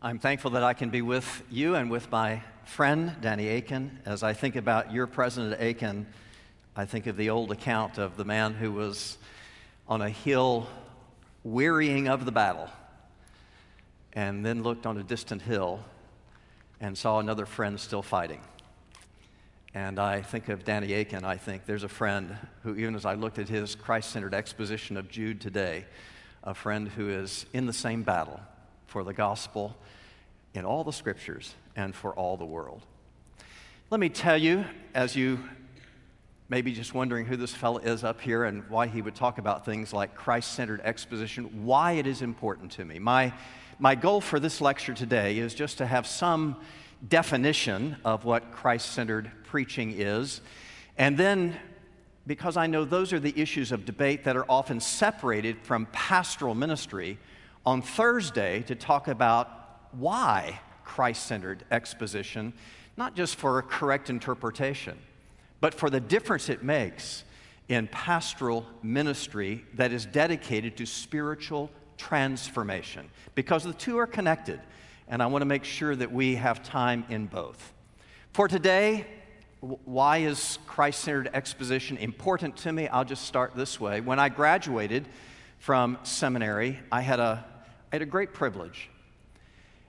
I'm thankful that I can be with you and with my friend, Danny Akin. As I think about your President Akin, I think of the old account of the man who was on a hill wearying of the battle and then looked on a distant hill and saw another friend still fighting. And I think of Danny Akin, I think there's a friend who, even as I looked at his Christ centered exposition of Jude today, a friend who is in the same battle for the gospel in all the scriptures and for all the world. Let me tell you, as you maybe just wondering who this fellow is up here and why he would talk about things like Christ centered exposition, why it is important to me. My, my goal for this lecture today is just to have some definition of what Christ centered preaching is, and then because I know those are the issues of debate that are often separated from pastoral ministry, on Thursday to talk about why Christ centered exposition, not just for a correct interpretation, but for the difference it makes in pastoral ministry that is dedicated to spiritual transformation, because the two are connected, and I want to make sure that we have time in both. For today, why is Christ centered exposition important to me? I'll just start this way. When I graduated from seminary, I had a I had a great privilege.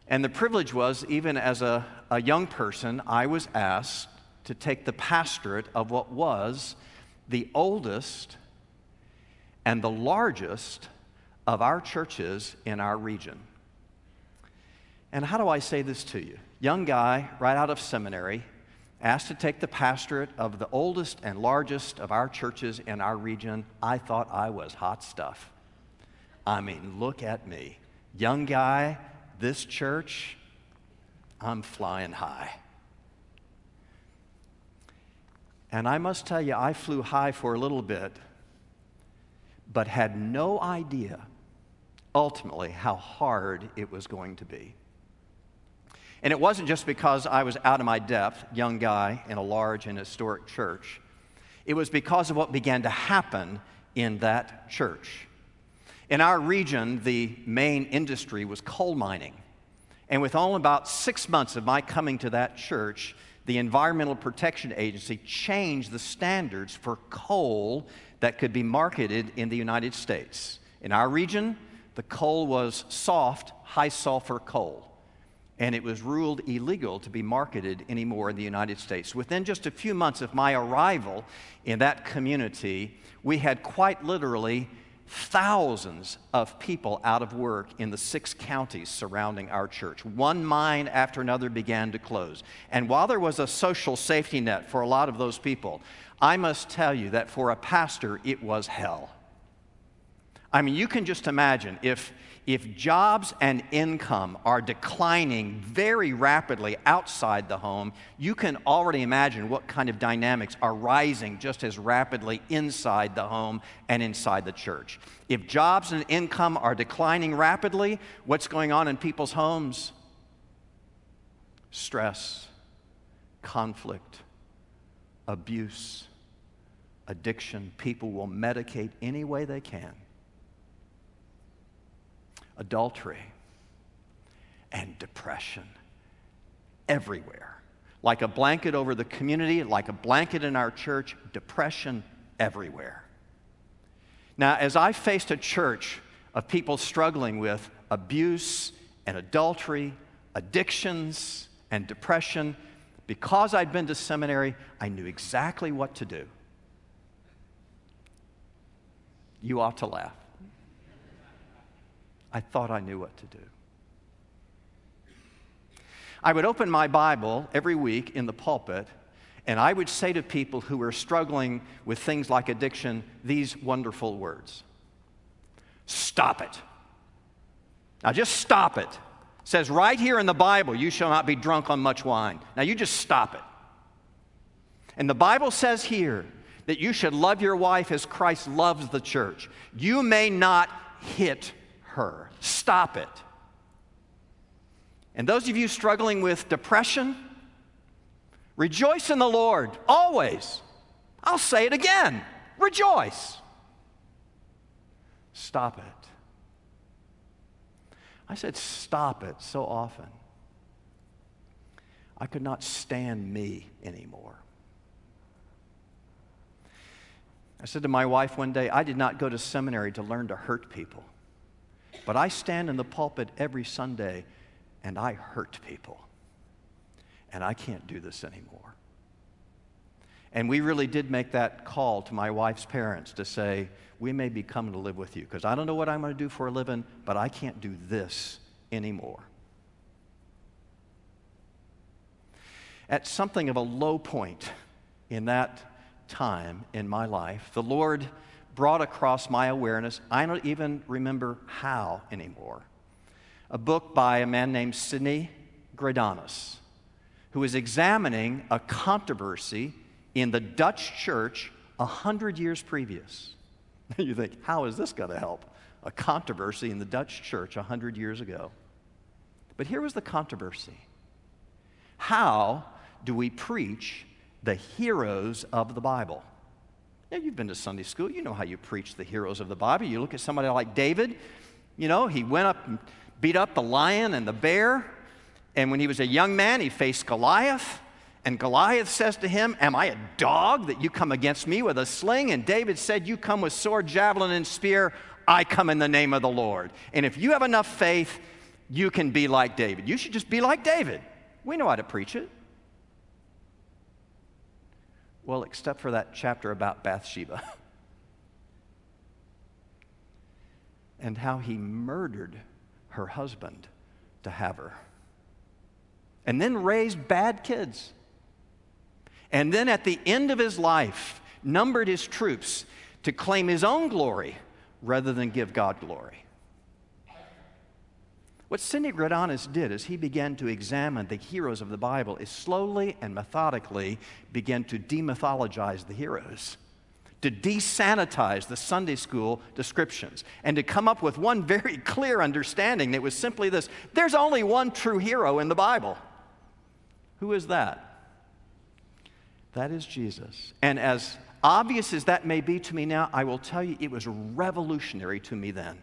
And the privilege was, even as a, a young person, I was asked to take the pastorate of what was the oldest and the largest of our churches in our region. And how do I say this to you? Young guy, right out of seminary, asked to take the pastorate of the oldest and largest of our churches in our region. I thought I was hot stuff. I mean, look at me young guy, this church, I'm flying high. And I must tell you, I flew high for a little bit, but had no idea ultimately how hard it was going to be. And it wasn't just because I was out of my depth, young guy in a large and historic church. It was because of what began to happen in that church. In our region, the main industry was coal mining. And with only about six months of my coming to that church, the Environmental Protection Agency changed the standards for coal that could be marketed in the United States. In our region, the coal was soft, high sulfur coal. And it was ruled illegal to be marketed anymore in the United States. Within just a few months of my arrival in that community, we had quite literally thousands of people out of work in the six counties surrounding our church. One mine after another began to close. And while there was a social safety net for a lot of those people, I must tell you that for a pastor, it was hell. I mean, you can just imagine if if jobs and income are declining very rapidly outside the home, you can already imagine what kind of dynamics are rising just as rapidly inside the home and inside the church. If jobs and income are declining rapidly, what's going on in people's homes? Stress, conflict, abuse, addiction. People will medicate any way they can adultery, and depression everywhere. Like a blanket over the community, like a blanket in our church, depression everywhere. Now, as I faced a church of people struggling with abuse and adultery, addictions and depression, because I'd been to seminary, I knew exactly what to do. You ought to laugh. I thought I knew what to do. I would open my Bible every week in the pulpit, and I would say to people who were struggling with things like addiction these wonderful words Stop it. Now just stop it. it. says right here in the Bible, you shall not be drunk on much wine. Now you just stop it. And the Bible says here that you should love your wife as Christ loves the church. You may not hit her. Stop it. And those of you struggling with depression, rejoice in the Lord always. I'll say it again rejoice. Stop it. I said, Stop it so often. I could not stand me anymore. I said to my wife one day, I did not go to seminary to learn to hurt people, but I stand in the pulpit every Sunday and I hurt people. And I can't do this anymore. And we really did make that call to my wife's parents to say, We may be coming to live with you because I don't know what I'm going to do for a living, but I can't do this anymore. At something of a low point in that time in my life, the Lord brought across my awareness, I don't even remember how anymore, a book by a man named Sidney Greidanus, who is examining a controversy in the Dutch church a hundred years previous. you think, how is this going to help? A controversy in the Dutch church a hundred years ago. But here was the controversy How do we preach the heroes of the Bible? Now, you've been to Sunday school, you know how you preach the heroes of the Bible. You look at somebody like David, you know, he went up and beat up the lion and the bear. And when he was a young man, he faced Goliath. And Goliath says to him, Am I a dog that you come against me with a sling? And David said, You come with sword, javelin, and spear. I come in the name of the Lord. And if you have enough faith, you can be like David. You should just be like David. We know how to preach it. Well, except for that chapter about Bathsheba and how he murdered her husband to have her, and then raised bad kids. And then at the end of his life, numbered his troops to claim his own glory rather than give God glory. What Sidney Greidanus did as he began to examine the heroes of the Bible is slowly and methodically began to demythologize the heroes, to desanitize the Sunday school descriptions, and to come up with one very clear understanding that was simply this there's only one true hero in the Bible. Who is that? That is Jesus. And as obvious as that may be to me now, I will tell you it was revolutionary to me then.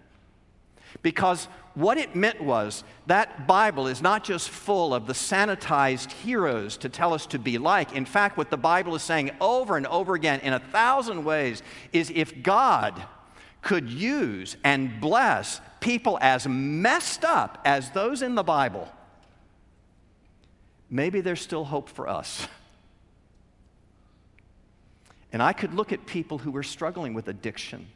Because what it meant was that Bible is not just full of the sanitized heroes to tell us to be like. In fact, what the Bible is saying over and over again in a thousand ways is if God could use and bless people as messed up as those in the Bible, maybe there's still hope for us. And I could look at people who were struggling with addiction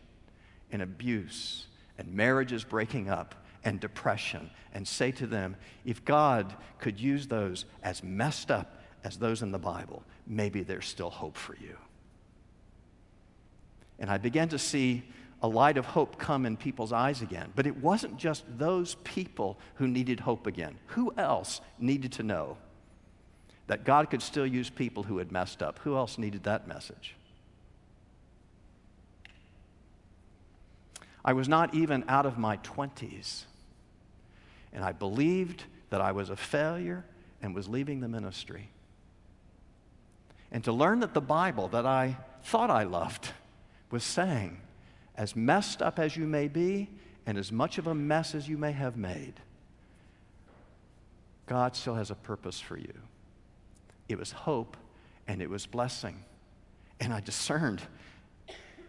and abuse and marriages breaking up and depression and say to them, if God could use those as messed up as those in the Bible, maybe there's still hope for you. And I began to see a light of hope come in people's eyes again. But it wasn't just those people who needed hope again. Who else needed to know that God could still use people who had messed up? Who else needed that message? I was not even out of my 20s. And I believed that I was a failure and was leaving the ministry. And to learn that the Bible that I thought I loved was saying, as messed up as you may be, and as much of a mess as you may have made, God still has a purpose for you. It was hope and it was blessing. And I discerned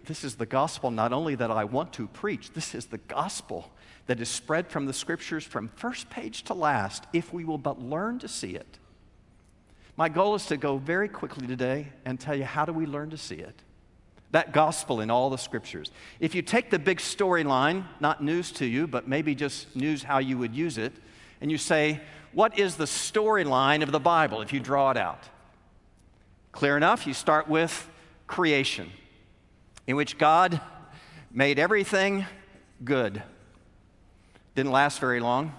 this is the gospel not only that I want to preach, this is the gospel that is spread from the scriptures from first page to last, if we will but learn to see it. My goal is to go very quickly today and tell you how do we learn to see it? That gospel in all the scriptures. If you take the big storyline, not news to you, but maybe just news how you would use it, and you say, What is the storyline of the Bible if you draw it out? Clear enough, you start with creation in which God made everything good. Didn't last very long.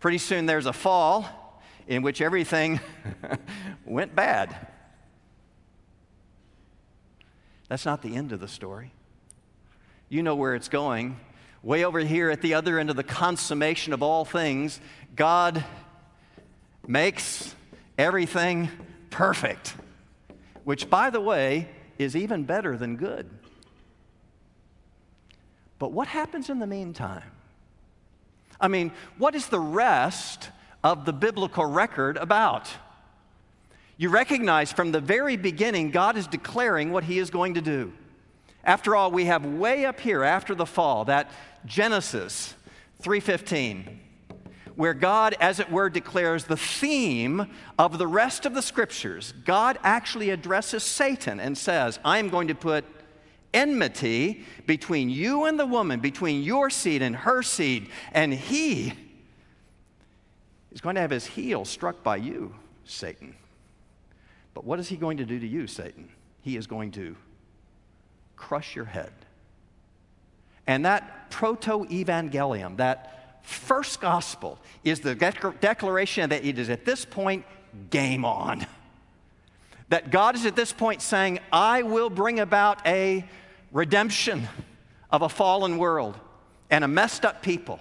Pretty soon there's a fall in which everything went bad. That's not the end of the story. You know where it's going. Way over here at the other end of the consummation of all things, God makes everything perfect. Which, by the way, is even better than good. But what happens in the meantime? I mean, what is the rest of the biblical record about? You recognize from the very beginning, God is declaring what He is going to do. After all, we have way up here after the fall that Genesis 3:15 where God as it were declares the theme of the rest of the scriptures. God actually addresses Satan and says, "I am going to put enmity between you and the woman, between your seed and her seed, and he is going to have his heel struck by you, Satan." But what is he going to do to you, Satan? He is going to crush your head. And that proto evangelium, that first gospel, is the declaration that it is at this point game on. That God is at this point saying, I will bring about a redemption of a fallen world and a messed up people.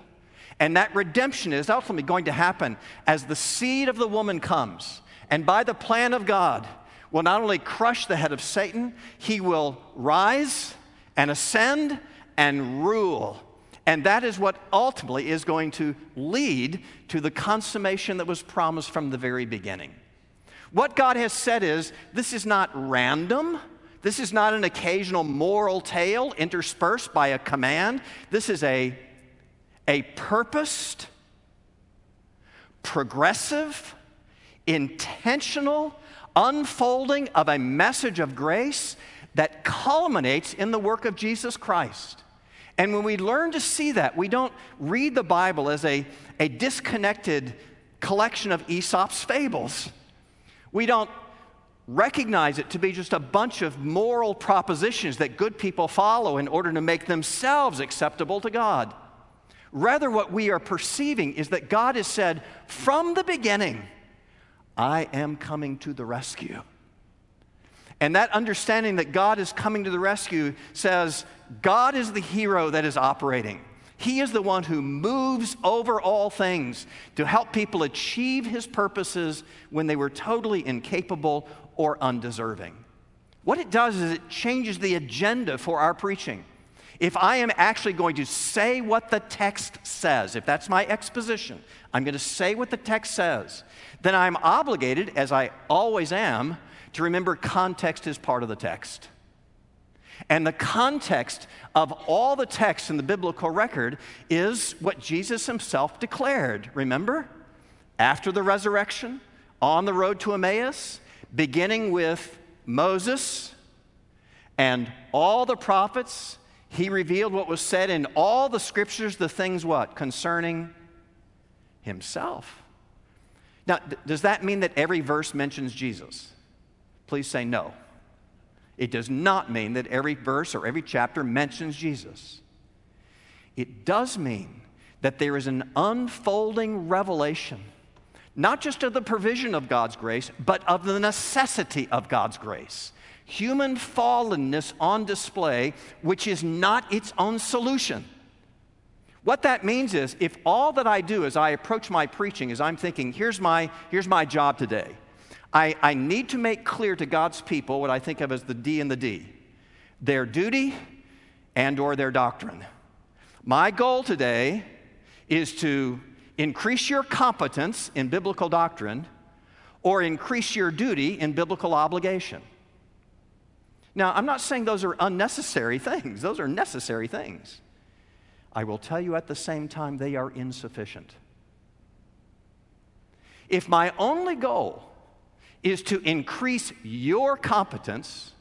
And that redemption is ultimately going to happen as the seed of the woman comes and by the plan of God, will not only crush the head of Satan, he will rise and ascend and rule. And that is what ultimately is going to lead to the consummation that was promised from the very beginning. What God has said is this is not random. This is not an occasional moral tale interspersed by a command. This is a, a purposed, progressive, intentional unfolding of a message of grace that culminates in the work of Jesus Christ. And when we learn to see that, we don't read the Bible as a, a disconnected collection of Aesop's fables. We don't recognize it to be just a bunch of moral propositions that good people follow in order to make themselves acceptable to God. Rather, what we are perceiving is that God has said from the beginning, I am coming to the rescue. And that understanding that God is coming to the rescue says God is the hero that is operating. He is the one who moves over all things to help people achieve his purposes when they were totally incapable or undeserving. What it does is it changes the agenda for our preaching. If I am actually going to say what the text says, if that's my exposition, I'm going to say what the text says, then I'm obligated, as I always am, to remember context is part of the text. And the context of all the texts in the biblical record is what Jesus himself declared. Remember? After the resurrection, on the road to Emmaus, beginning with Moses and all the prophets he revealed what was said in all the scriptures, the things what? Concerning himself. Now, does that mean that every verse mentions Jesus? Please say no. It does not mean that every verse or every chapter mentions Jesus. It does mean that there is an unfolding revelation, not just of the provision of God's grace, but of the necessity of God's grace human fallenness on display, which is not its own solution. What that means is if all that I do as I approach my preaching is I'm thinking, here's my, here's my job today. I, I need to make clear to God's people what I think of as the D and the D their duty and or their doctrine. My goal today is to increase your competence in biblical doctrine or increase your duty in biblical obligation. Now, I'm not saying those are unnecessary things, those are necessary things. I will tell you at the same time, they are insufficient. If my only goal is to increase your competence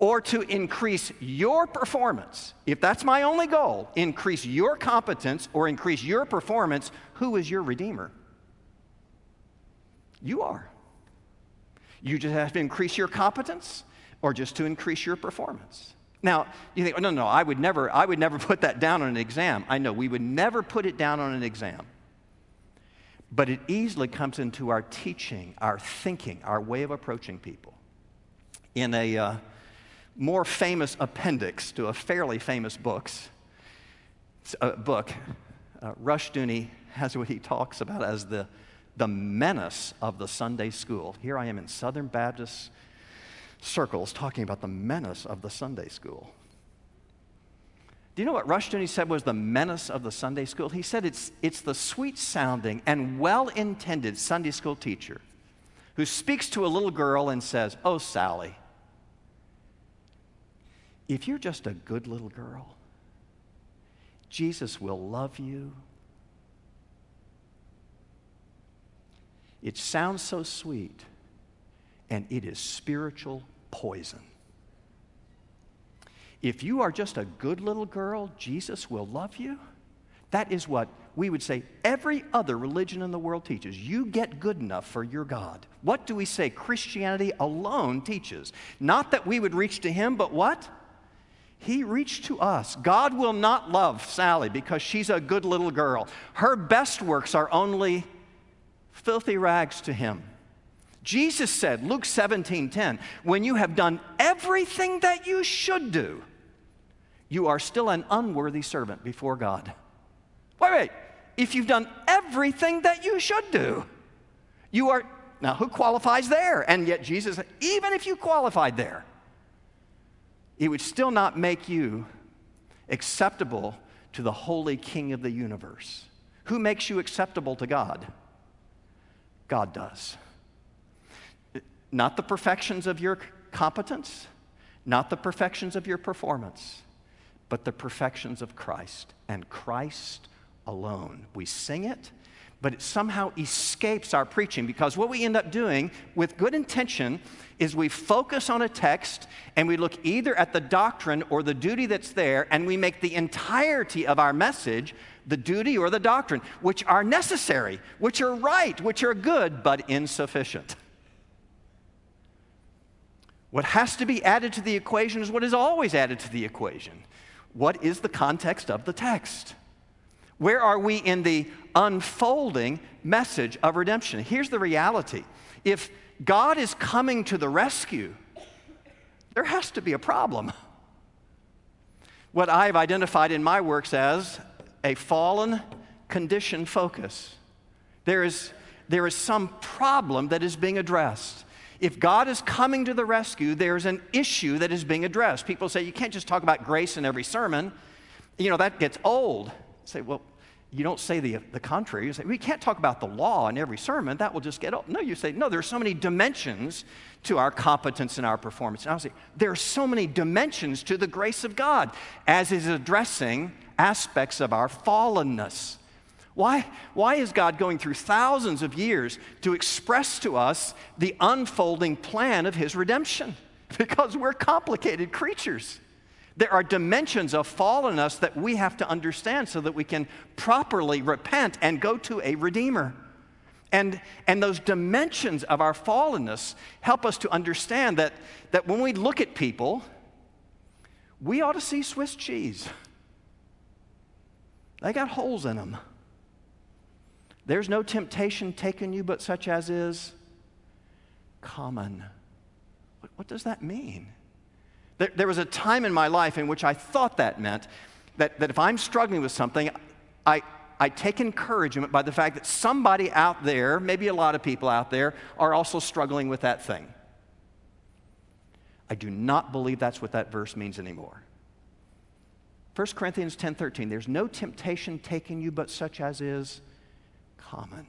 or to increase your performance, if that's my only goal, increase your competence or increase your performance, who is your Redeemer? You are. You just have to increase your competence or just to increase your performance. Now, you think, oh, no, no, I would never, I would never put that down on an exam. I know we would never put it down on an exam. But it easily comes into our teaching, our thinking, our way of approaching people. In a uh, more famous appendix to a fairly famous books, a book, uh, Rushdoony has what he talks about as the, the menace of the Sunday school. Here I am in Southern Baptist circles talking about the menace of the Sunday school. Do you know what Rushdoony said was the menace of the Sunday school? He said it's, it's the sweet sounding and well intended Sunday school teacher who speaks to a little girl and says, Oh, Sally, if you're just a good little girl, Jesus will love you. It sounds so sweet, and it is spiritual poison. If you are just a good little girl, Jesus will love you. That is what we would say every other religion in the world teaches. You get good enough for your God. What do we say Christianity alone teaches? Not that we would reach to Him, but what? He reached to us. God will not love Sally because she's a good little girl. Her best works are only filthy rags to Him. Jesus said, Luke 17 10, when you have done everything that you should do, you are still an unworthy servant before God. Wait, wait. If you've done everything that you should do, you are. Now, who qualifies there? And yet, Jesus, even if you qualified there, it would still not make you acceptable to the holy king of the universe. Who makes you acceptable to God? God does. Not the perfections of your competence, not the perfections of your performance, but the perfections of Christ and Christ alone. We sing it, but it somehow escapes our preaching because what we end up doing with good intention is we focus on a text and we look either at the doctrine or the duty that's there and we make the entirety of our message the duty or the doctrine, which are necessary, which are right, which are good, but insufficient. What has to be added to the equation is what is always added to the equation. What is the context of the text? Where are we in the unfolding message of redemption? Here's the reality if God is coming to the rescue, there has to be a problem. What I've identified in my works as a fallen condition focus. There is, there is some problem that is being addressed. If God is coming to the rescue, there's an issue that is being addressed. People say you can't just talk about grace in every sermon. You know, that gets old. say, well, you don't say the, the contrary. You say, we can't talk about the law in every sermon. That will just get old. No, you say, no, there's so many dimensions to our competence and our performance. And I say, there are so many dimensions to the grace of God as is addressing aspects of our fallenness. Why, why is God going through thousands of years to express to us the unfolding plan of His redemption? Because we're complicated creatures. There are dimensions of fallenness that we have to understand so that we can properly repent and go to a Redeemer. And, and those dimensions of our fallenness help us to understand that, that when we look at people, we ought to see Swiss cheese. They got holes in them. There's no temptation taken you but such as is common. What, what does that mean? There, there, was a time in my life in which I thought that meant that, that if I'm struggling with something, I, I take encouragement by the fact that somebody out there, maybe a lot of people out there, are also struggling with that thing. I do not believe that's what that verse means anymore. 1 Corinthians 10:13 There's no temptation taken you but such as is common.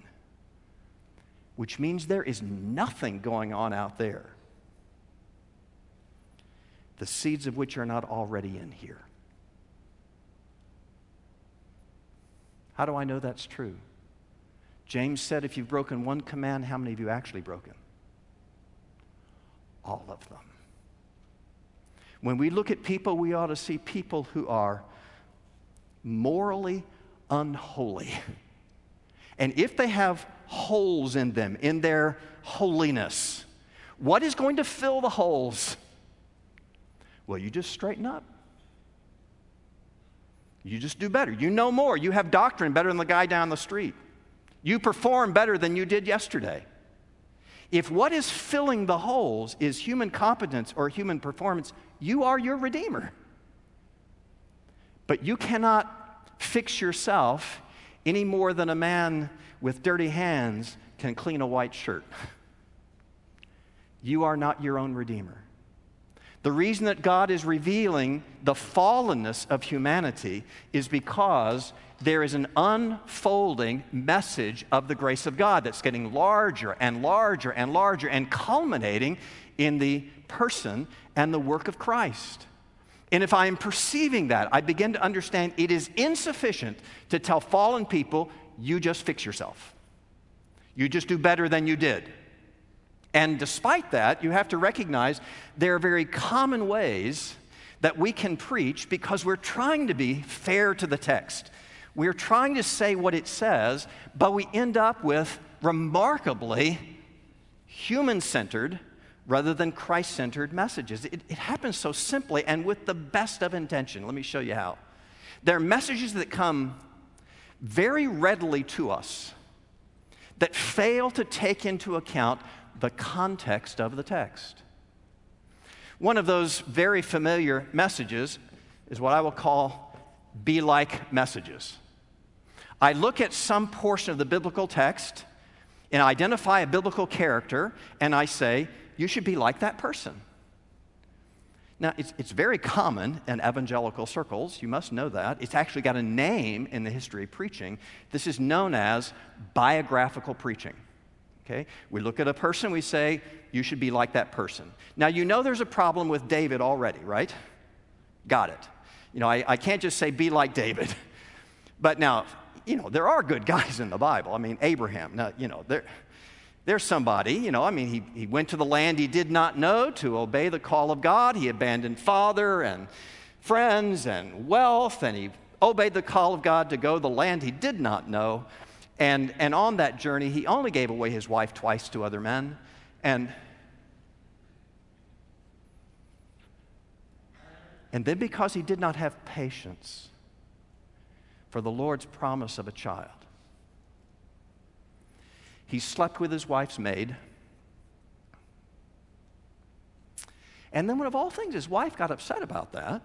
Which means there is nothing going on out there. The seeds of which are not already in here. How do I know that's true? James said, if you've broken one command, how many of you actually broken? All of them. When we look at people, we ought to see people who are morally unholy. And if they have holes in them, in their holiness, what is going to fill the holes? Well, you just straighten up. You just do better. You know more. You have doctrine better than the guy down the street. You perform better than you did yesterday. If what is filling the holes is human competence or human performance, you are your Redeemer. But you cannot fix yourself any more than a man with dirty hands can clean a white shirt. You are not your own Redeemer. The reason that God is revealing the fallenness of humanity is because there is an unfolding message of the grace of God that's getting larger and larger and larger and culminating in the person and the work of Christ. And if I am perceiving that, I begin to understand it is insufficient to tell fallen people, you just fix yourself. You just do better than you did. And despite that, you have to recognize there are very common ways that we can preach because we're trying to be fair to the text. We're trying to say what it says, but we end up with remarkably human centered rather than Christ centered messages. It, it, happens so simply and with the best of intention. Let me show you how. There are messages that come very readily to us that fail to take into account the context of the text. One of those very familiar messages is what I will call be like messages. I look at some portion of the biblical text and identify a biblical character, and I say, you should be like that person. Now, it's, it's very common in evangelical circles. You must know that. It's actually got a name in the history of preaching. This is known as biographical preaching. Okay? We look at a person, we say, you should be like that person. Now, you know there's a problem with David already, right? Got it. You know, I, I can't just say, be like David. But now, you know, there are good guys in the Bible. I mean, Abraham, now, you know, there, there's somebody, you know, I mean, he, he went to the land he did not know to obey the call of God. He abandoned father and friends and wealth, and he obeyed the call of God to go to the land he did not know. And, and on that journey, he only gave away his wife twice to other men. And, and then, because he did not have patience for the Lord's promise of a child, he slept with his wife's maid. And then, of all things, his wife got upset about that.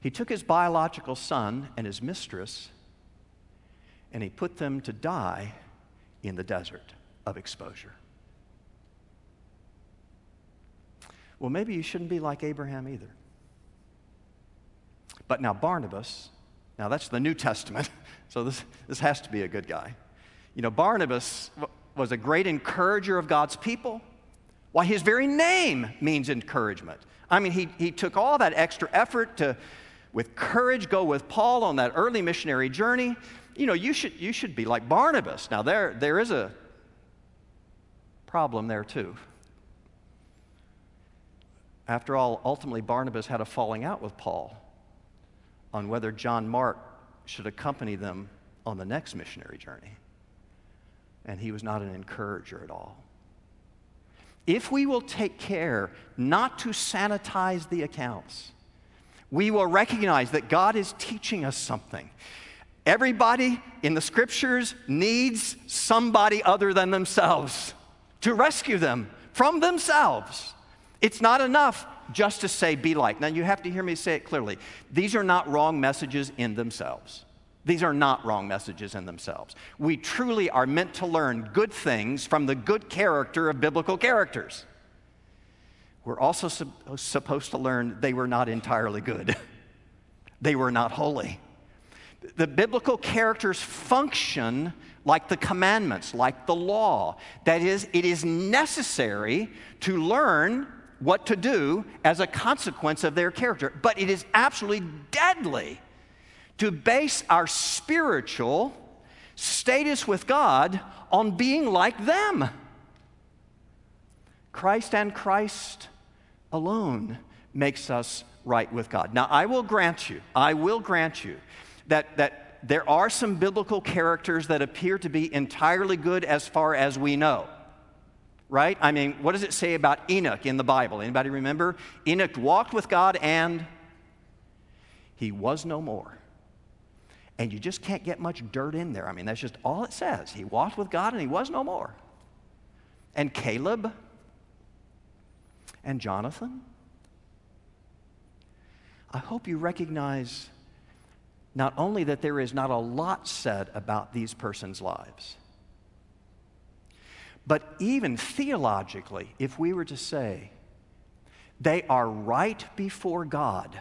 He took his biological son and his mistress and he put them to die in the desert of exposure. Well, maybe you shouldn't be like Abraham either. But now, Barnabas, now that's the New Testament, so this, this has to be a good guy. You know, Barnabas was a great encourager of God's people. Why, his very name means encouragement. I mean, he, he took all that extra effort to, with courage, go with Paul on that early missionary journey. You know, you should, you should be like Barnabas. Now, there, there is a problem there, too. After all, ultimately, Barnabas had a falling out with Paul on whether John Mark should accompany them on the next missionary journey. And he was not an encourager at all. If we will take care not to sanitize the accounts, we will recognize that God is teaching us something. Everybody in the scriptures needs somebody other than themselves to rescue them from themselves. It's not enough just to say, be like. Now, you have to hear me say it clearly. These are not wrong messages in themselves. These are not wrong messages in themselves. We truly are meant to learn good things from the good character of biblical characters. We're also supposed to learn they were not entirely good, they were not holy. The biblical characters function like the commandments, like the law. That is, it is necessary to learn what to do as a consequence of their character. But it is absolutely deadly to base our spiritual status with God on being like them. Christ and Christ alone makes us right with God. Now, I will grant you, I will grant you that, that there are some biblical characters that appear to be entirely good as far as we know right? I mean, what does it say about Enoch in the Bible? Anybody remember? Enoch walked with God and he was no more. And you just can't get much dirt in there. I mean, that's just all it says. He walked with God and he was no more. And Caleb and Jonathan. I hope you recognize not only that there is not a lot said about these persons' lives, But even theologically, if we were to say they are right before God,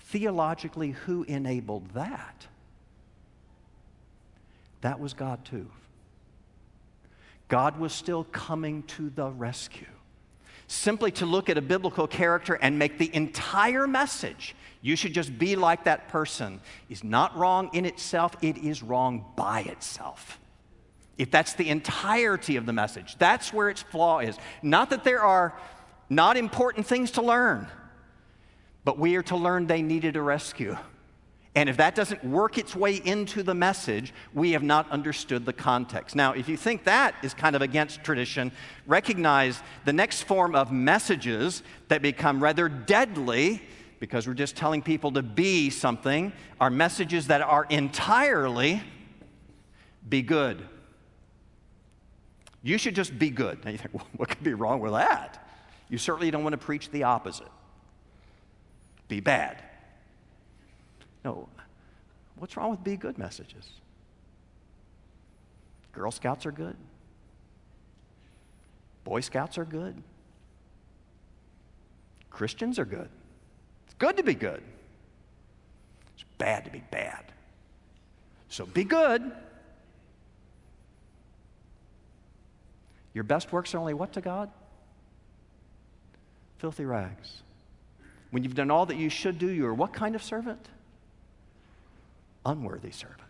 theologically, who enabled that? That was God too. God was still coming to the rescue. Simply to look at a biblical character and make the entire message, you should just be like that person, is not wrong in itself, it is wrong by itself. If that's the entirety of the message, that's where its flaw is. Not that there are not important things to learn, but we are to learn they needed a rescue. And if that doesn't work its way into the message, we have not understood the context. Now, if you think that is kind of against tradition, recognize the next form of messages that become rather deadly because we're just telling people to be something are messages that are entirely be good. You should just be good. Now you think, well, what could be wrong with that? You certainly don't want to preach the opposite. Be bad. No. What's wrong with be good messages? Girl Scouts are good. Boy Scouts are good. Christians are good. It's good to be good. It's bad to be bad. So be good. Your best works are only what to God? Filthy rags. When you've done all that you should do, you are what kind of servant? unworthy servant.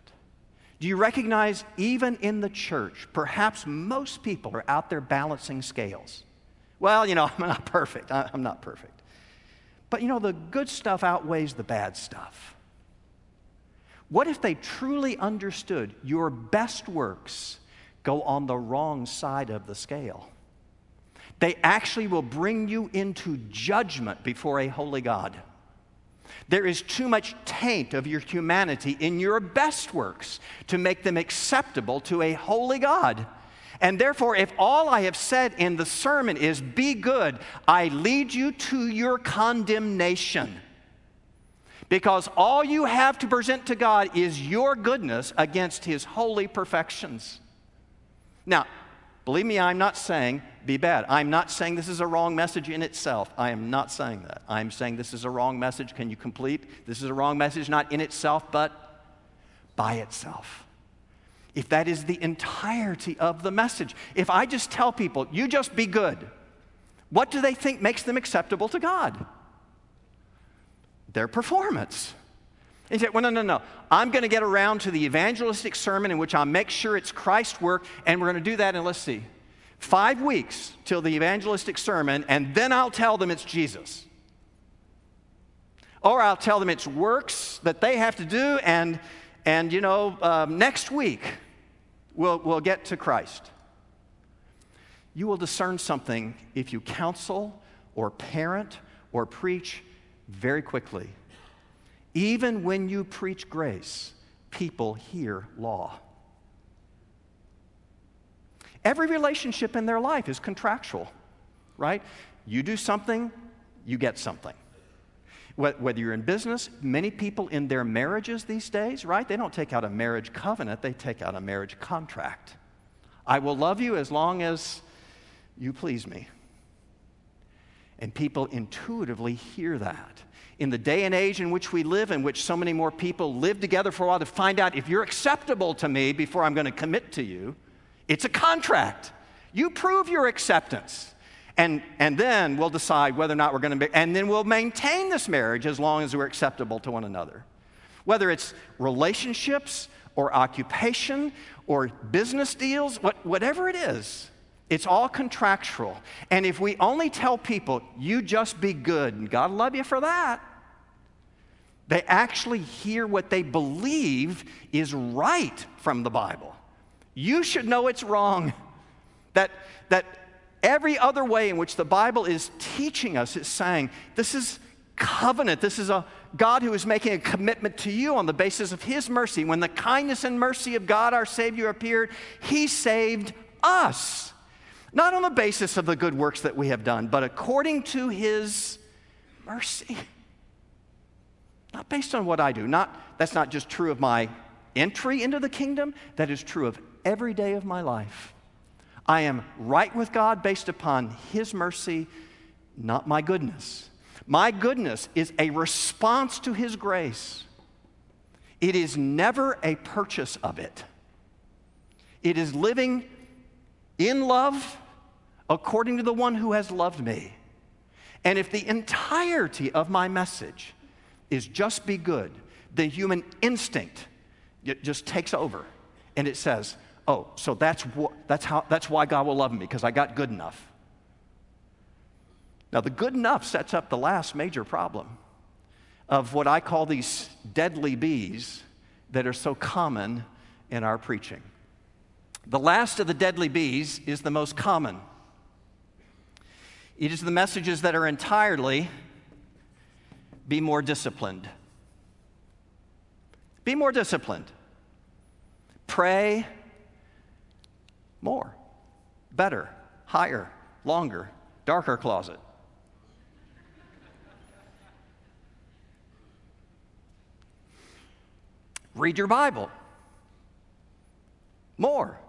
Do you recognize, even in the church, perhaps most people are out there balancing scales? Well, you know, I'm not perfect. I'm not perfect. But you know, the good stuff outweighs the bad stuff. What if they truly understood your best works go on the wrong side of the scale? They actually will bring you into judgment before a holy God. There is too much taint of your humanity in your best works to make them acceptable to a holy God. And therefore, if all I have said in the sermon is be good, I lead you to your condemnation. Because all you have to present to God is your goodness against His holy perfections. Now, believe me, I'm not saying be bad. I'm not saying this is a wrong message in itself. I am not saying that. I'm saying this is a wrong message. Can you complete? This is a wrong message, not in itself, but by itself. If that is the entirety of the message, if I just tell people, you just be good, what do they think makes them acceptable to God? Their performance. And you say, well, no, no, no. I'm going to get around to the evangelistic sermon in which I'll make sure it's Christ's work, and we're going to do that, and let's see five weeks till the evangelistic sermon, and then I'll tell them it's Jesus. Or I'll tell them it's works that they have to do, and, and you know, um, next week we'll, we'll get to Christ. You will discern something if you counsel or parent or preach very quickly. Even when you preach grace, people hear law. Every relationship in their life is contractual, right? You do something, you get something. Whether you're in business, many people in their marriages these days, right? They don't take out a marriage covenant, they take out a marriage contract. I will love you as long as you please me. And people intuitively hear that. In the day and age in which we live, in which so many more people live together for a while to find out if you're acceptable to me before I'm going to commit to you, it's a contract. You prove your acceptance. And, and then we'll decide whether or not we're going to be, and then we'll maintain this marriage as long as we're acceptable to one another. Whether it's relationships or occupation or business deals, what, whatever it is, it's all contractual. And if we only tell people, you just be good, and God love you for that, they actually hear what they believe is right from the Bible you should know it's wrong. That, that every other way in which the Bible is teaching us is saying, this is covenant. This is a God who is making a commitment to you on the basis of His mercy. When the kindness and mercy of God, our Savior, appeared, He saved us. Not on the basis of the good works that we have done, but according to His mercy. Not based on what I do. Not, that's not just true of my entry into the kingdom, that is true of every day of my life. I am right with God based upon His mercy, not my goodness. My goodness is a response to His grace. It is never a purchase of it. It is living in love according to the one who has loved me. And if the entirety of my message is just be good, the human instinct just takes over and it says, oh, so that's, wh- that's, how, that's why God will love me, because I got good enough. Now, the good enough sets up the last major problem of what I call these deadly bees that are so common in our preaching. The last of the deadly bees is the most common. It is the messages that are entirely be more disciplined. Be more disciplined. Pray more, better, higher, longer, darker closet. Read your Bible. More.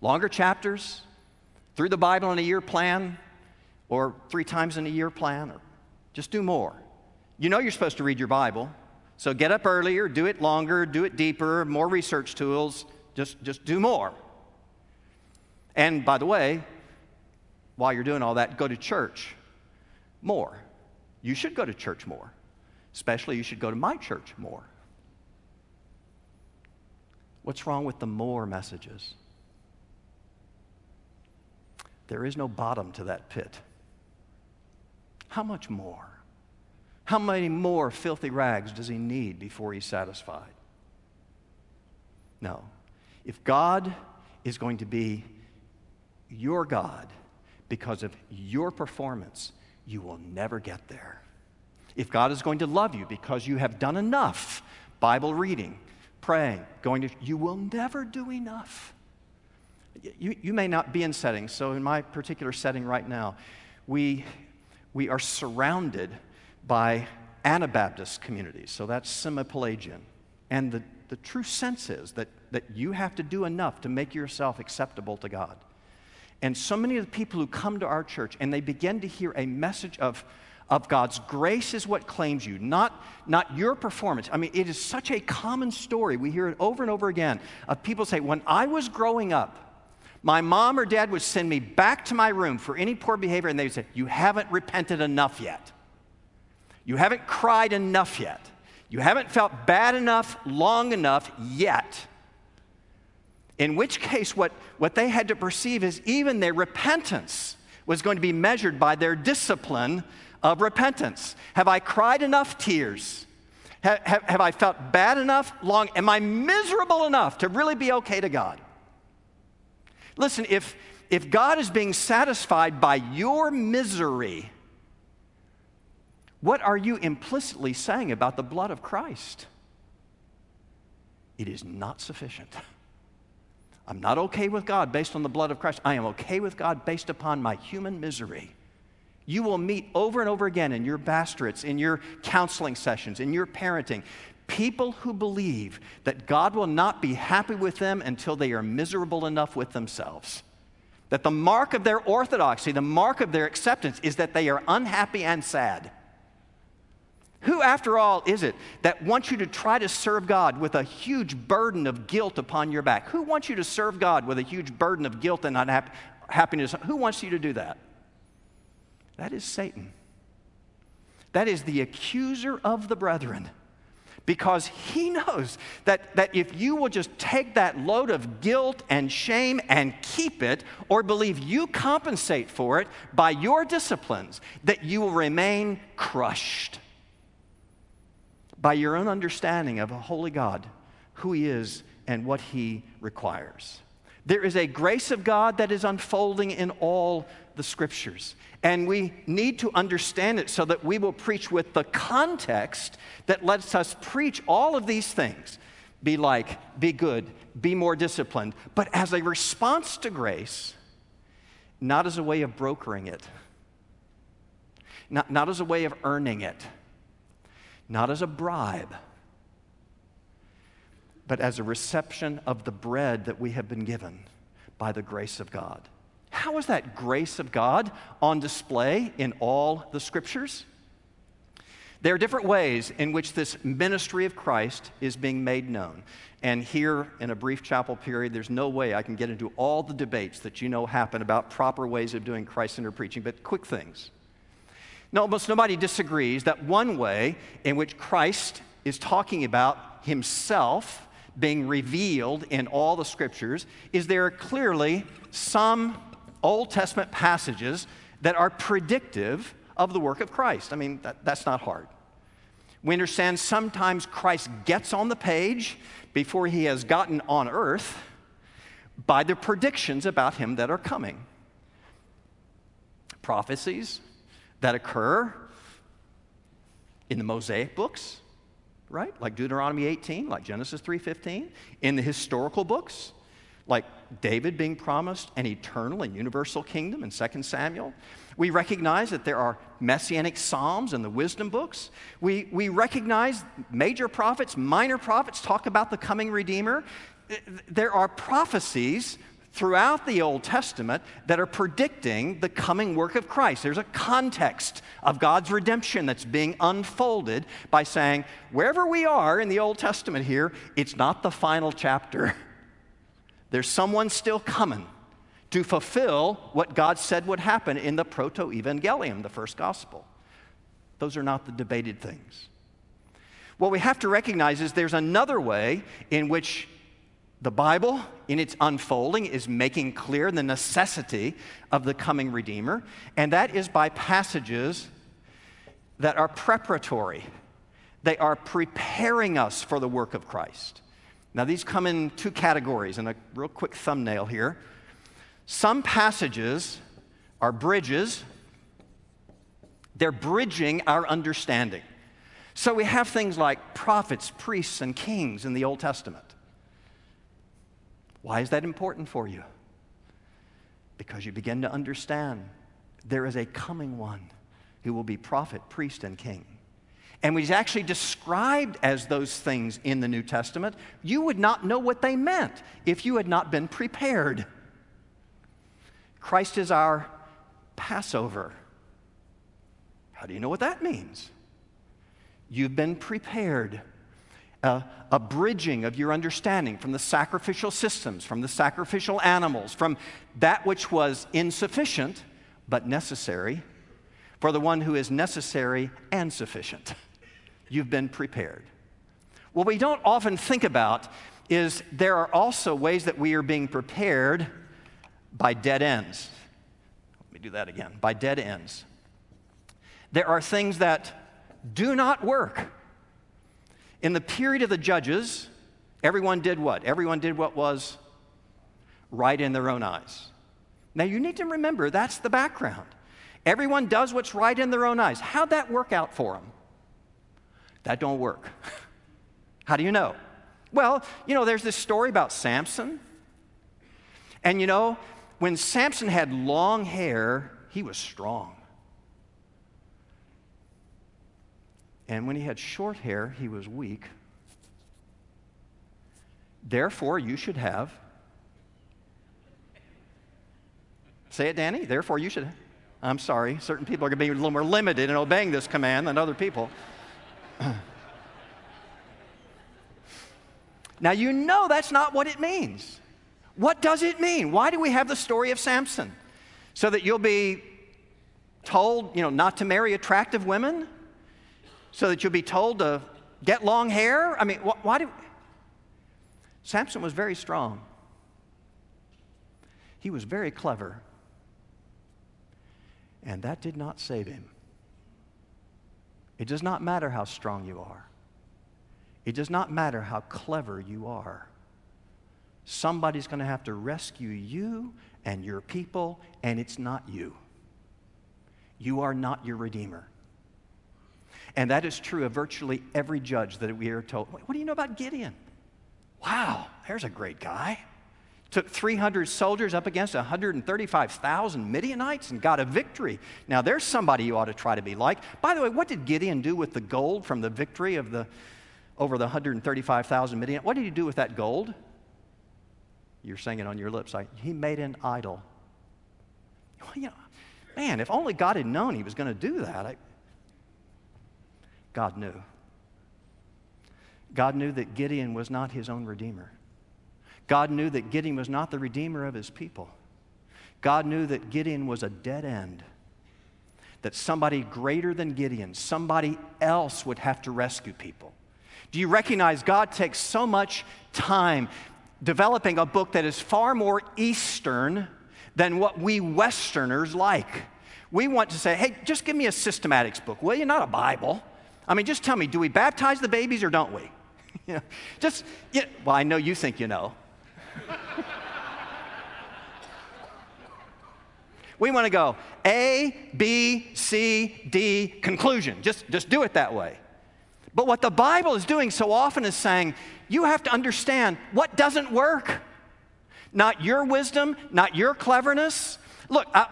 Longer chapters, through the Bible in a year plan, or three times in a year plan, or just do more. You know you're supposed to read your Bible, so get up earlier, do it longer, do it deeper, more research tools, just, just do more. And by the way, while you're doing all that, go to church more. You should go to church more. Especially, you should go to my church more. What's wrong with the more messages? There is no bottom to that pit. How much more? How many more filthy rags does he need before he's satisfied? No. If God is going to be your God because of your performance, you will never get there. If God is going to love you because you have done enough Bible reading, praying, going to, you will never do enough. You, you may not be in settings. So, in my particular setting right now, we, we are surrounded by Anabaptist communities. So, that's semi Pelagian. And the, the true sense is that, that you have to do enough to make yourself acceptable to God. And so many of the people who come to our church and they begin to hear a message of, of God's grace is what claims you, not, not your performance. I mean, it is such a common story. We hear it over and over again of people say, When I was growing up, my mom or dad would send me back to my room for any poor behavior, and they would say, You haven't repented enough yet. You haven't cried enough yet. You haven't felt bad enough long enough yet. In which case, what, what they had to perceive is even their repentance was going to be measured by their discipline of repentance. Have I cried enough tears? Have, have, have, I felt bad enough long? Am I miserable enough to really be okay to God? Listen, if, if God is being satisfied by your misery, what are you implicitly saying about the blood of Christ? It is not sufficient. I'm not okay with God based on the blood of Christ. I am okay with God based upon my human misery. You will meet over and over again in your pastorates, in your counseling sessions, in your parenting, people who believe that God will not be happy with them until they are miserable enough with themselves. That the mark of their orthodoxy, the mark of their acceptance, is that they are unhappy and sad. Who, after all, is it that wants you to try to serve God with a huge burden of guilt upon your back? Who wants you to serve God with a huge burden of guilt and unhappiness? Who wants you to do that? That is Satan. That is the accuser of the brethren. Because he knows that, that if you will just take that load of guilt and shame and keep it, or believe you compensate for it by your disciplines, that you will remain crushed by your own understanding of a holy God, who He is, and what He requires. There is a grace of God that is unfolding in all the scriptures. And we need to understand it so that we will preach with the context that lets us preach all of these things be like, be good, be more disciplined, but as a response to grace, not as a way of brokering it, not, not as a way of earning it not as a bribe, but as a reception of the bread that we have been given by the grace of God. How is that grace of God on display in all the scriptures? There are different ways in which this ministry of Christ is being made known. And here in a brief chapel period, there's no way I can get into all the debates that you know happen about proper ways of doing Christ centered preaching, but quick things. No, almost nobody disagrees that one way in which Christ is talking about himself being revealed in all the scriptures is there are clearly some Old Testament passages that are predictive of the work of Christ. I mean, that, that's not hard. We understand sometimes Christ gets on the page before he has gotten on earth by the predictions about him that are coming. Prophecies that occur in the Mosaic books, right? Like Deuteronomy 18, like Genesis 3:15, in the historical books, like David being promised an eternal and universal kingdom in 2 Samuel. We recognize that there are messianic psalms in the wisdom books. We, we recognize major prophets, minor prophets talk about the coming Redeemer. There are prophecies throughout the Old Testament that are predicting the coming work of Christ. There's a context of God's redemption that's being unfolded by saying, wherever we are in the Old Testament here, it's not the final chapter. There's someone still coming to fulfill what God said would happen in the proto evangelium, the first gospel. Those are not the debated things. What we have to recognize is there's another way in which the Bible, in its unfolding, is making clear the necessity of the coming Redeemer, and that is by passages that are preparatory. They are preparing us for the work of Christ. Now, these come in two categories, and a real quick thumbnail here. Some passages are bridges, they're bridging our understanding. So we have things like prophets, priests, and kings in the Old Testament. Why is that important for you? Because you begin to understand there is a coming one who will be prophet, priest, and king and was actually described as those things in the New Testament, you would not know what they meant if you had not been prepared. Christ is our Passover. How do you know what that means? You've been prepared. Uh, a bridging of your understanding from the sacrificial systems, from the sacrificial animals, from that which was insufficient but necessary for the one who is necessary and sufficient you've been prepared. What we don't often think about is there are also ways that we are being prepared by dead ends. Let me do that again by dead ends. There are things that do not work. In the period of the judges, everyone did what? Everyone did what was right in their own eyes. Now you need to remember that's the background. Everyone does what's right in their own eyes. How'd that work out for them? That don't work. How do you know? Well, you know, there's this story about Samson. And you know, when Samson had long hair, he was strong. And when he had short hair, he was weak. Therefore, you should have. Say it, Danny. Therefore, you should. I'm sorry. Certain people are going to be a little more limited in obeying this command than other people. now, you know that's not what it means. What does it mean? Why do we have the story of Samson? So that you'll be told, you know, not to marry attractive women? So that you'll be told to get long hair? I mean, wh- why do. Samson was very strong, he was very clever. And that did not save him. It does not matter how strong you are. It does not matter how clever you are. Somebody's going to have to rescue you and your people, and it's not you. You are not your Redeemer. And that is true of virtually every judge that we are told. What do you know about Gideon? Wow, there's a great guy took 300 soldiers up against 135,000 Midianites and got a victory. Now, there's somebody you ought to try to be like. By the way, what did Gideon do with the gold from the victory of the, over the 135,000 Midianites? What did he do with that gold? You're saying it on your lips. Like, he made an idol. Well, you know, man, if only God had known he was going to do that. I, God knew. God knew that Gideon was not his own redeemer. God knew that Gideon was not the redeemer of his people. God knew that Gideon was a dead end, that somebody greater than Gideon, somebody else would have to rescue people. Do you recognize God takes so much time developing a book that is far more Eastern than what we Westerners like? We want to say, hey, just give me a systematics book, will you? Not a Bible. I mean, just tell me, do we baptize the babies or don't we? you know, just, you know, well, I know you think you know. we want to go A, B, C, D, conclusion. Just, just do it that way. But what the Bible is doing so often is saying, you have to understand what doesn't work. Not your wisdom, not your cleverness. Look, I,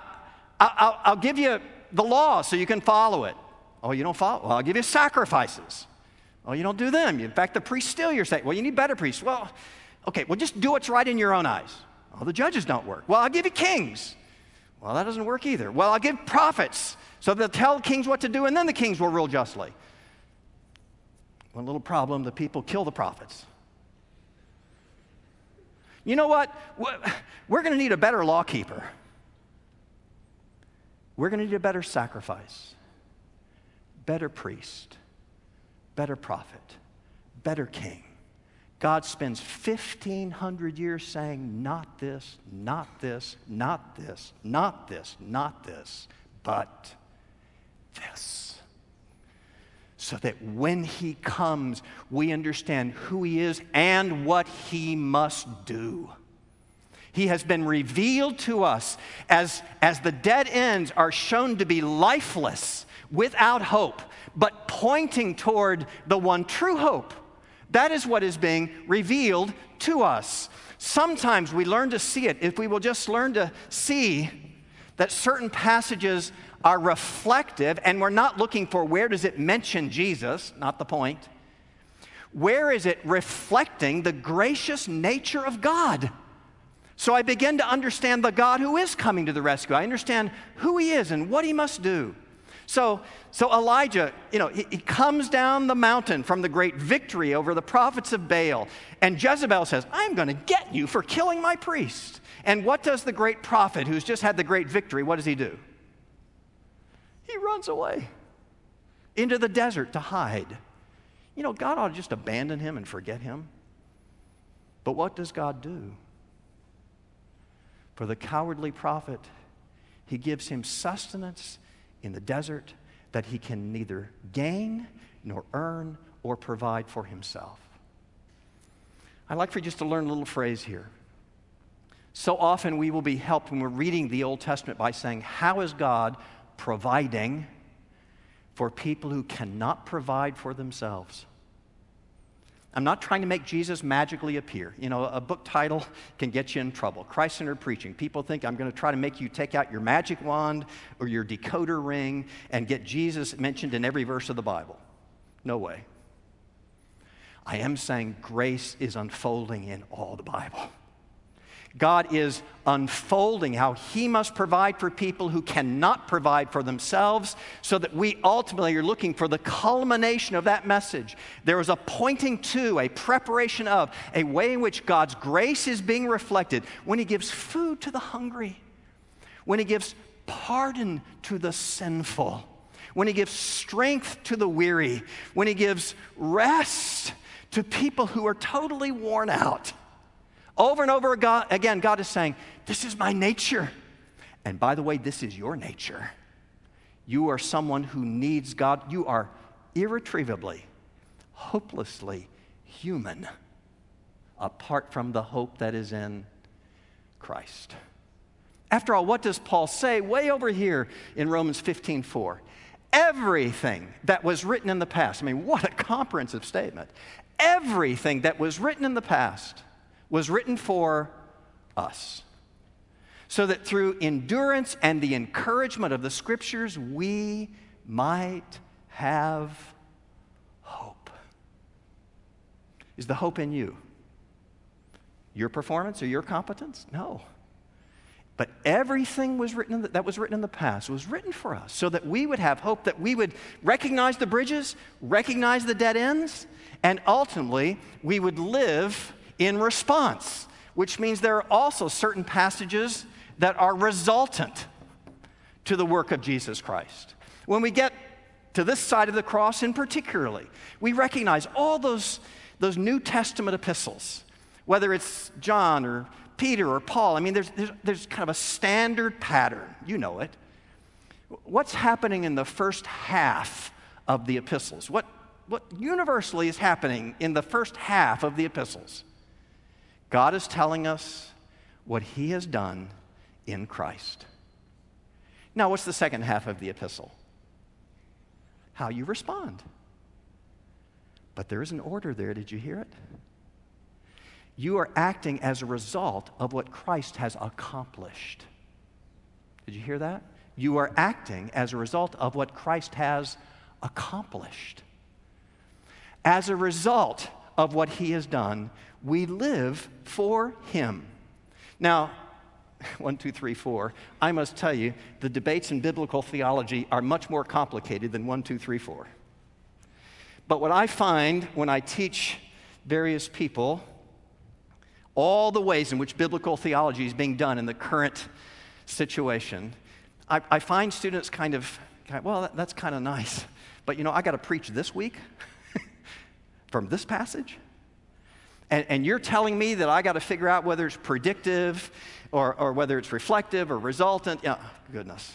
will give you the law so you can follow it. Oh, you don't follow? Well, I'll give you sacrifices. Oh, you don't do them. In fact, the priests steal your state. Well, you need better priests. Well, okay, well, just do what's right in your own eyes. Oh, the judges don't work. Well, I'll give you kings. Well, that doesn't work either. Well, I'll give prophets so they'll tell kings what to do and then the kings will rule justly. One little problem the people kill the prophets. You know what? We're going to need a better lawkeeper. We're going to need a better sacrifice, better priest, better prophet, better king. God spends 1,500 years saying, not this, not this, not this, not this, not this, but this so that when he comes, we understand who he is and what he must do. He has been revealed to us as, as the dead ends are shown to be lifeless, without hope, but pointing toward the one true hope. That is what is being revealed to us. Sometimes we learn to see it if we will just learn to see that certain passages are reflective, and we're not looking for where does it mention Jesus, not the point. Where is it reflecting the gracious nature of God? So I begin to understand the God who is coming to the rescue. I understand who he is and what he must do. So, so Elijah, you know, he, he, comes down the mountain from the great victory over the prophets of Baal. And Jezebel says, I'm going to get you for killing my priest. And what does the great prophet who's just had the great victory, what does he do? He runs away into the desert to hide. You know, God ought to just abandon him and forget him. But what does God do? For the cowardly prophet, he gives him sustenance in the desert that he can neither gain nor earn or provide for himself. I'd like for you just to learn a little phrase here. So often we will be helped when we're reading the Old Testament by saying, How is God providing for people who cannot provide for themselves. I'm not trying to make Jesus magically appear. You know, a book title can get you in trouble. Christ centered preaching. People think I'm going to try to make you take out your magic wand or your decoder ring and get Jesus mentioned in every verse of the Bible. No way. I am saying grace is unfolding in all the Bible. God is unfolding how He must provide for people who cannot provide for themselves, so that we ultimately are looking for the culmination of that message. There is a pointing to, a preparation of, a way in which God's grace is being reflected when He gives food to the hungry, when He gives pardon to the sinful, when He gives strength to the weary, when He gives rest to people who are totally worn out. Over and over again, God is saying, This is my nature. And by the way, this is your nature. You are someone who needs God. You are irretrievably, hopelessly human apart from the hope that is in Christ. After all, what does Paul say way over here in Romans 15 4? Everything that was written in the past, I mean, what a comprehensive statement. Everything that was written in the past was written for us. So that through endurance and the encouragement of the scriptures, we might have hope. Is the hope in you? Your performance or your competence? No. But everything was written that was written in the past was written for us so that we would have hope, that we would recognize the bridges, recognize the dead ends, and ultimately we would live in response, which means there are also certain passages that are resultant to the work of Jesus Christ. When we get to this side of the cross in particularly, we recognize all those, those New Testament epistles, whether it's John or Peter or Paul. I mean, there's, there's, there's kind of a standard pattern. You know it. What's happening in the first half of the epistles? What, what universally is happening in the first half of the epistles? God is telling us what he has done in Christ. Now, what's the second half of the epistle? How you respond. But there is an order there. Did you hear it? You are acting as a result of what Christ has accomplished. Did you hear that? You are acting as a result of what Christ has accomplished. As a result of what he has done, we live for him. Now, one, two, three, four, I must tell you, the debates in biblical theology are much more complicated than one, two, three, four. But what I find when I teach various people all the ways in which biblical theology is being done in the current situation, I, I find students kind of, well, that, that's kind of nice. But you know, I got to preach this week from this passage? And, and, you're telling me that I got to figure out whether it's predictive or, or whether it's reflective or resultant? Yeah, goodness.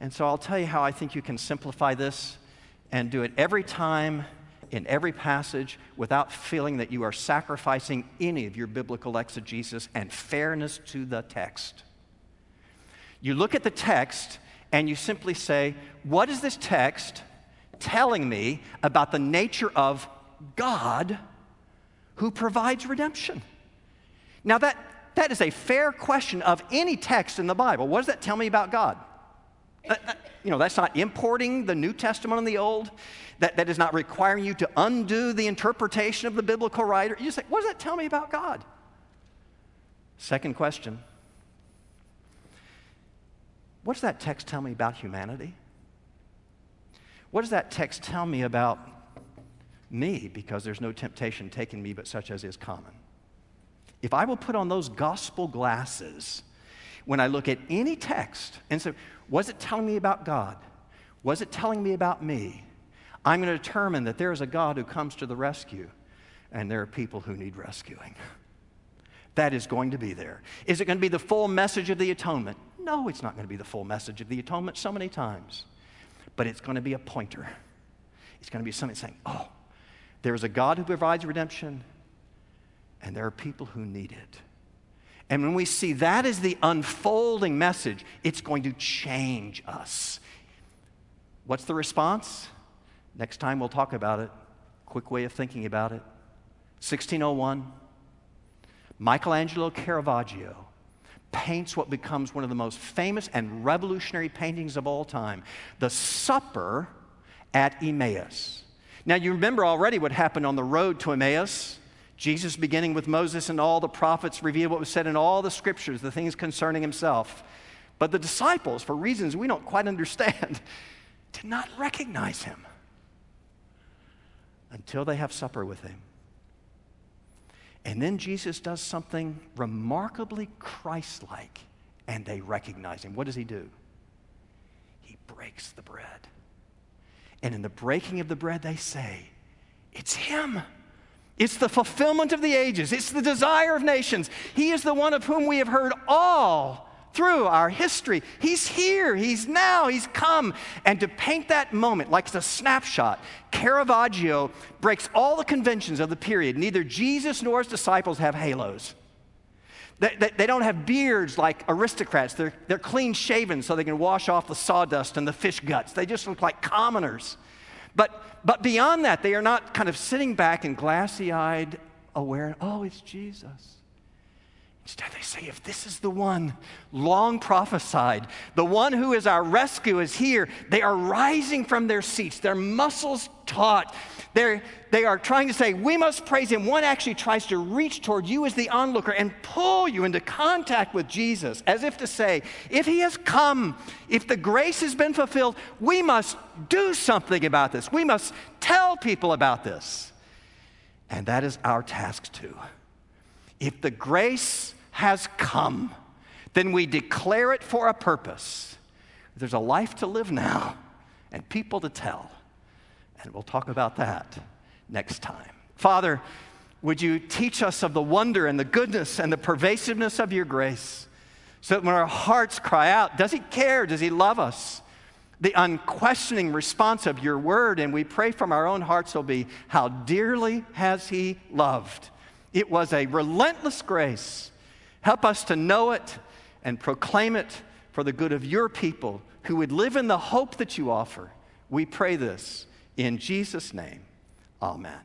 And so I'll tell you how I think you can simplify this and do it every time in every passage without feeling that you are sacrificing any of your biblical exegesis and fairness to the text. You look at the text and you simply say, What is this text telling me about the nature of God who provides redemption? Now, that, that is a fair question of any text in the Bible. What does that tell me about God? Uh, uh, you know, that's not importing the New Testament and the Old. That, that is not requiring you to undo the interpretation of the biblical writer. You say, what does that tell me about God? Second question What does that text tell me about humanity? What does that text tell me about me? Because there's no temptation taken me but such as is common. If I will put on those gospel glasses when I look at any text and say, was it telling me about God? Was it telling me about me? I'm going to determine that there is a God who comes to the rescue, and there are people who need rescuing. That is going to be there. Is it going to be the full message of the atonement? No, it's not going to be the full message of the atonement so many times. But it's going to be a pointer. It's going to be something saying, oh, there's a God who provides redemption, and there are people who need it. And when we see that as the unfolding message, it's going to change us. What's the response? Next time we'll talk about it. Quick way of thinking about it. 1601, Michelangelo Caravaggio paints what becomes one of the most famous and revolutionary paintings of all time the Supper at Emmaus. Now, you remember already what happened on the road to Emmaus. Jesus, beginning with Moses and all the prophets, revealed what was said in all the scriptures, the things concerning himself. But the disciples, for reasons we don't quite understand, did not recognize him until they have supper with him. And then Jesus does something remarkably Christ like, and they recognize him. What does he do? He breaks the bread. And in the breaking of the bread, they say, It's him. It's the fulfillment of the ages. It's the desire of nations. He is the one of whom we have heard all through our history. He's here, He's now, He's come. And to paint that moment like it's a snapshot, Caravaggio breaks all the conventions of the period. Neither Jesus nor his disciples have halos. They, they, they, don't have beards like aristocrats. They're, they're clean shaven so they can wash off the sawdust and the fish guts. They just look like commoners. But, but beyond that, they are not kind of sitting back and glassy eyed, aware, oh, it's Jesus. Instead, they say, if this is the one long prophesied, the one who is our rescue is here, they are rising from their seats, their muscles taut. They're, they are trying to say, we must praise him. One actually tries to reach toward you as the onlooker and pull you into contact with Jesus, as if to say, if he has come, if the grace has been fulfilled, we must do something about this. We must tell people about this. And that is our task too. If the grace has come, then we declare it for a purpose. There's a life to live now and people to tell. And we'll talk about that next time. Father, would you teach us of the wonder and the goodness and the pervasiveness of your grace so that when our hearts cry out, Does he care? Does he love us? The unquestioning response of your word, and we pray from our own hearts will be, How dearly has he loved? It was a relentless grace. Help us to know it and proclaim it for the good of your people who would live in the hope that you offer. We pray this in Jesus' name. Amen.